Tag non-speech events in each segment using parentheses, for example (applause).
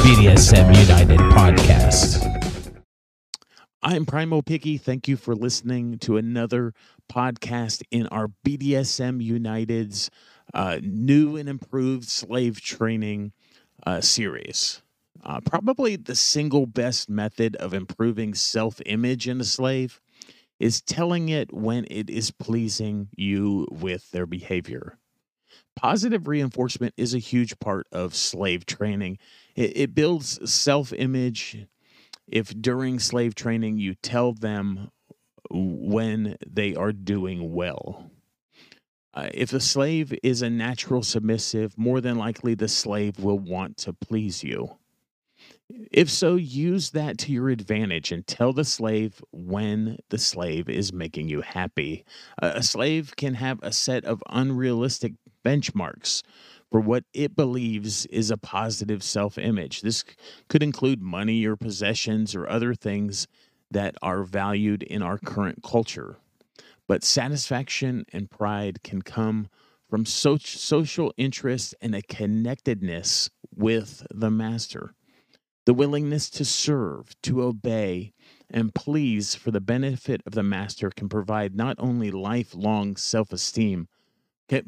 BDSM United podcast. I'm Primal Piggy. Thank you for listening to another podcast in our BDSM United's uh, new and improved slave training uh, series. Uh, probably the single best method of improving self image in a slave is telling it when it is pleasing you with their behavior. Positive reinforcement is a huge part of slave training. It, it builds self image. If during slave training you tell them when they are doing well. Uh, if the slave is a natural submissive, more than likely the slave will want to please you. If so, use that to your advantage and tell the slave when the slave is making you happy. a slave can have a set of unrealistic benchmarks for what it believes is a positive self image. This could include money or possessions or other things that are valued in our current culture. But satisfaction and pride can come from so- social interest and a connectedness with the master. The willingness to serve, to obey, and please for the benefit of the master can provide not only lifelong self esteem,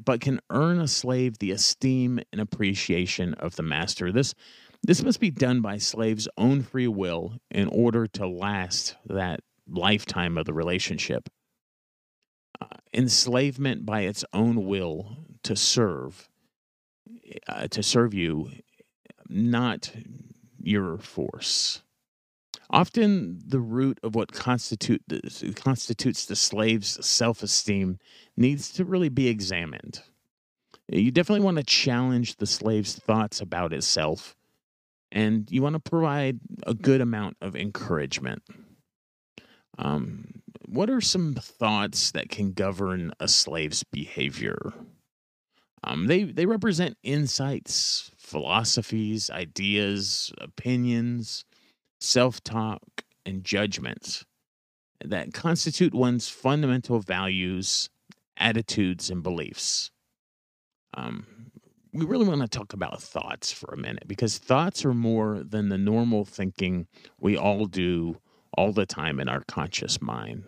but can earn a slave the esteem and appreciation of the master. This this must be done by slaves' own free will in order to last that lifetime of the relationship. Uh, enslavement by its own will to serve, uh, to serve you, not your force. Often, the root of what constitute constitutes the slave's self esteem needs to really be examined. You definitely want to challenge the slave's thoughts about itself, and you want to provide a good amount of encouragement. Um, what are some thoughts that can govern a slave's behavior? Um, they they represent insights, philosophies, ideas, opinions self talk, and judgments that constitute one's fundamental values, attitudes, and beliefs. Um, we really want to talk about thoughts for a minute because thoughts are more than the normal thinking we all do all the time in our conscious mind.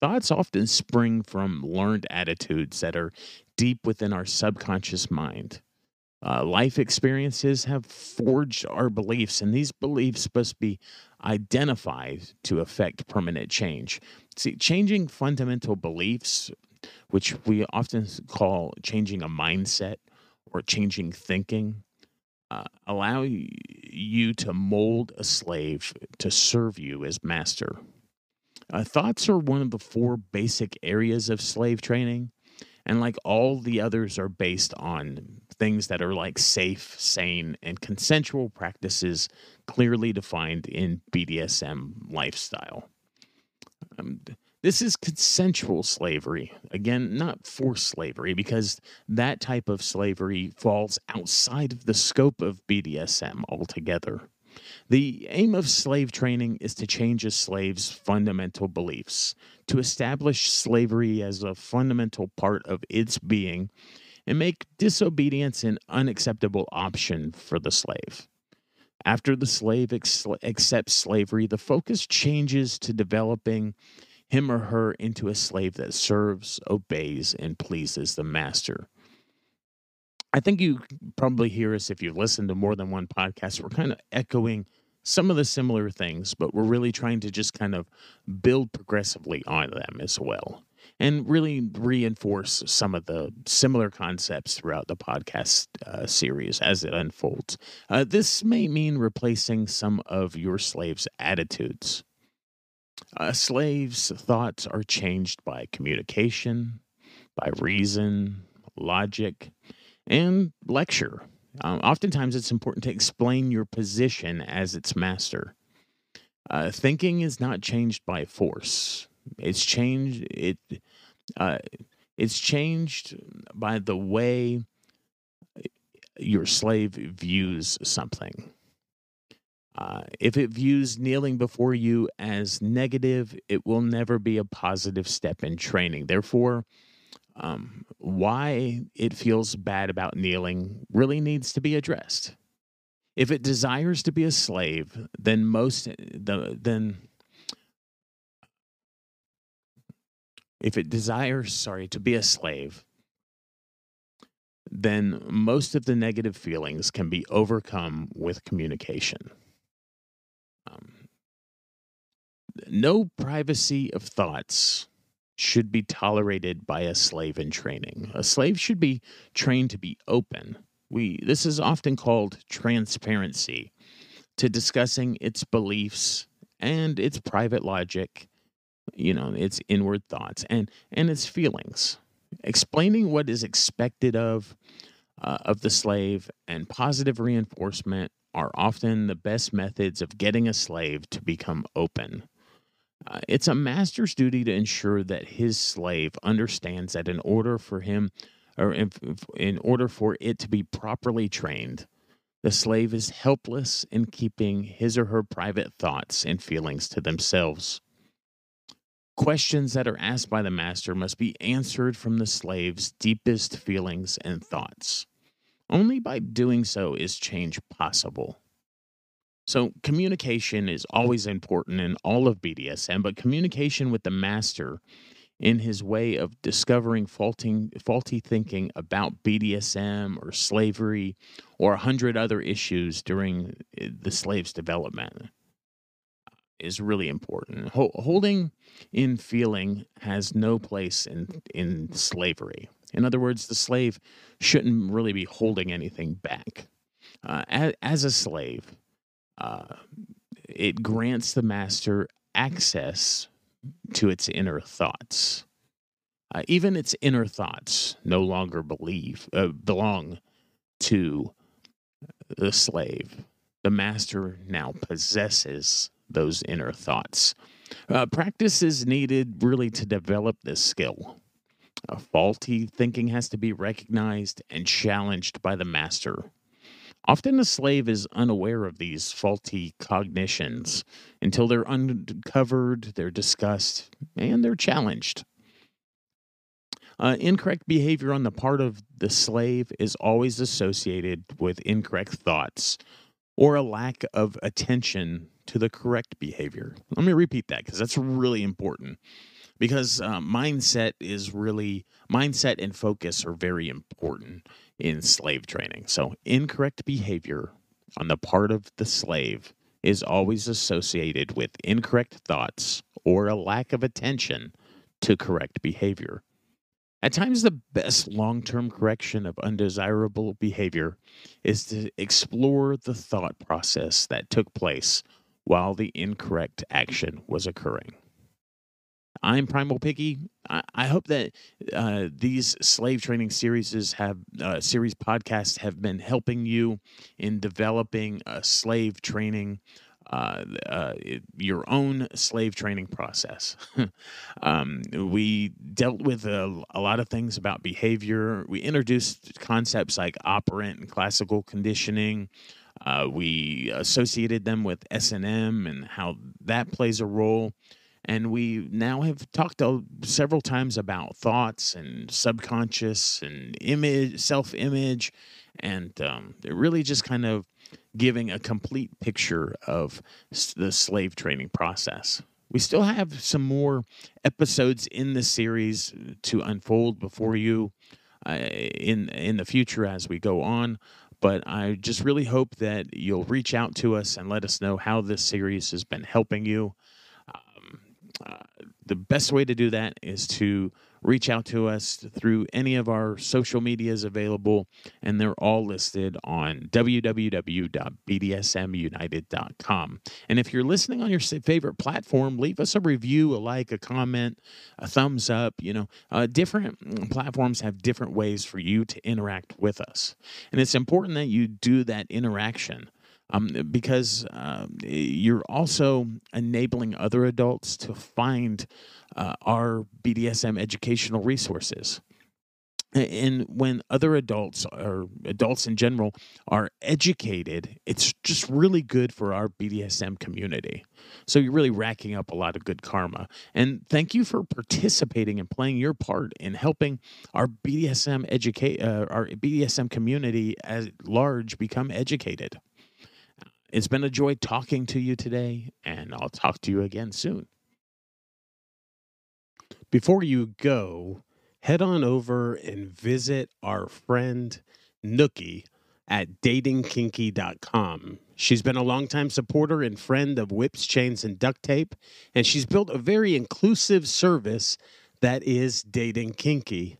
Thoughts often spring from learned attitudes that are deep within our subconscious mind. Uh, life experiences have forged our beliefs, and these beliefs must be identified to affect permanent change. See, changing fundamental beliefs, which we often call changing a mindset or changing thinking, uh, allow you to mold a slave to serve you as master. Uh, thoughts are one of the four basic areas of slave training and like all the others are based on things that are like safe, sane, and consensual practices clearly defined in BDSM lifestyle. Um, this is consensual slavery. Again, not forced slavery, because that type of slavery falls outside of the scope of BDSM altogether. The aim of slave training is to change a slave's fundamental beliefs, to establish slavery as a fundamental part of its being, and make disobedience an unacceptable option for the slave. After the slave ex- accepts slavery, the focus changes to developing him or her into a slave that serves, obeys, and pleases the master. I think you probably hear us if you've listened to more than one podcast. We're kind of echoing some of the similar things, but we're really trying to just kind of build progressively on them as well and really reinforce some of the similar concepts throughout the podcast uh, series as it unfolds. Uh, this may mean replacing some of your slave's attitudes. A slave's thoughts are changed by communication, by reason, logic, and lecture. Um, oftentimes, it's important to explain your position as its master. Uh, thinking is not changed by force. It's changed. It uh, it's changed by the way your slave views something. Uh, if it views kneeling before you as negative, it will never be a positive step in training. Therefore, um, why it feels bad about kneeling really needs to be addressed. If it desires to be a slave, then most the then if it desires, sorry, to be a slave, then most of the negative feelings can be overcome with communication. Um, no privacy of thoughts should be tolerated by a slave in training. A slave should be trained to be open. We this is often called transparency to discussing its beliefs and its private logic, you know, its inward thoughts and and its feelings. Explaining what is expected of uh, of the slave and positive reinforcement are often the best methods of getting a slave to become open. Uh, it's a master's duty to ensure that his slave understands that in order for him, or in, in order for it to be properly trained, the slave is helpless in keeping his or her private thoughts and feelings to themselves. Questions that are asked by the master must be answered from the slave's deepest feelings and thoughts. Only by doing so is change possible. So, communication is always important in all of BDSM, but communication with the master in his way of discovering faulty, faulty thinking about BDSM or slavery or a hundred other issues during eh, the slave's development is really important. holding in feeling has no place in in slavery. In other words, the slave shouldn't really be holding anything back. Uh, as, as, a slave, uh, it grants the master access to its inner thoughts. Uh, even its inner thoughts no longer believe uh, belong to the slave. The master now possesses those inner thoughts. Uh, practice is needed really to develop this skill. A faulty thinking has to be recognized and challenged by the master. Often the slave is unaware of these faulty cognitions until they're uncovered, they're discussed, and they're challenged. Uh, incorrect behavior on the part of the slave is always associated with incorrect thoughts or a lack of attention to the correct behavior. Let me repeat that because that's really important. Because uh, mindset is really, mindset and focus are very important in slave training. So, incorrect behavior on the part of the slave is always associated with incorrect thoughts or a lack of attention to correct behavior. At times, the best long term correction of undesirable behavior is to explore the thought process that took place while the incorrect action was occurring. I'm Primal Piggy. I, I hope that uh, these slave training series have uh, series podcasts have been helping you in developing a slave training. Uh, uh, your own slave training process. (laughs) um, we dealt with a, a, lot of things about behavior. We introduced concepts like operant and classical conditioning. Uh, we associated them with S and M and how that plays a role and we now have talked several times about thoughts and subconscious and image, self image, and um, really just kind of giving a complete picture of the slave training process. We still have some more episodes in the series to unfold before you uh, in in the future as we go on. But I just really hope that you'll reach out to us and let us know how this series has been helping you. Uh, the best way to do that is to reach out to us through any of our social medias available, and they're all listed on www.bdsmunited.com. And if you're listening on your favorite platform, leave us a review, a like, a comment, a thumbs up. You know, uh, different platforms have different ways for you to interact with us. And it's important that you do that interaction um, because uh, you're also enabling other adults to find uh, our BDSM educational resources. And when other adults or adults in general are educated, it's just really good for our BDSM community. So you're really racking up a lot of good karma. And thank you for participating and playing your part in helping our BDSM educate uh, our BDSM community at large become educated. It's been a joy talking to you today, and I'll talk to you again soon. Before you go, head on over and visit our friend Nookie at datingkinky.com. She's been a longtime supporter and friend of whips, chains, and duct tape, and she's built a very inclusive service that is Dating Kinky.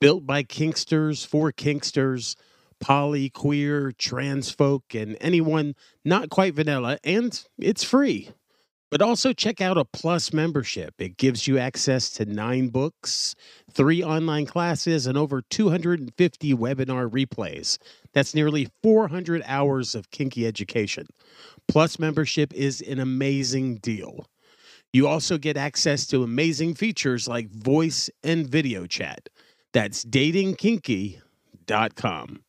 Built by Kinksters for Kinksters poly, queer, trans folk, and anyone not quite vanilla, and it's free. But also check out a Plus membership. It gives you access to nine books, three online classes, and over 250 webinar replays. That's nearly 400 hours of kinky education. Plus membership is an amazing deal. You also get access to amazing features like voice and video chat. That's datingkinky.com.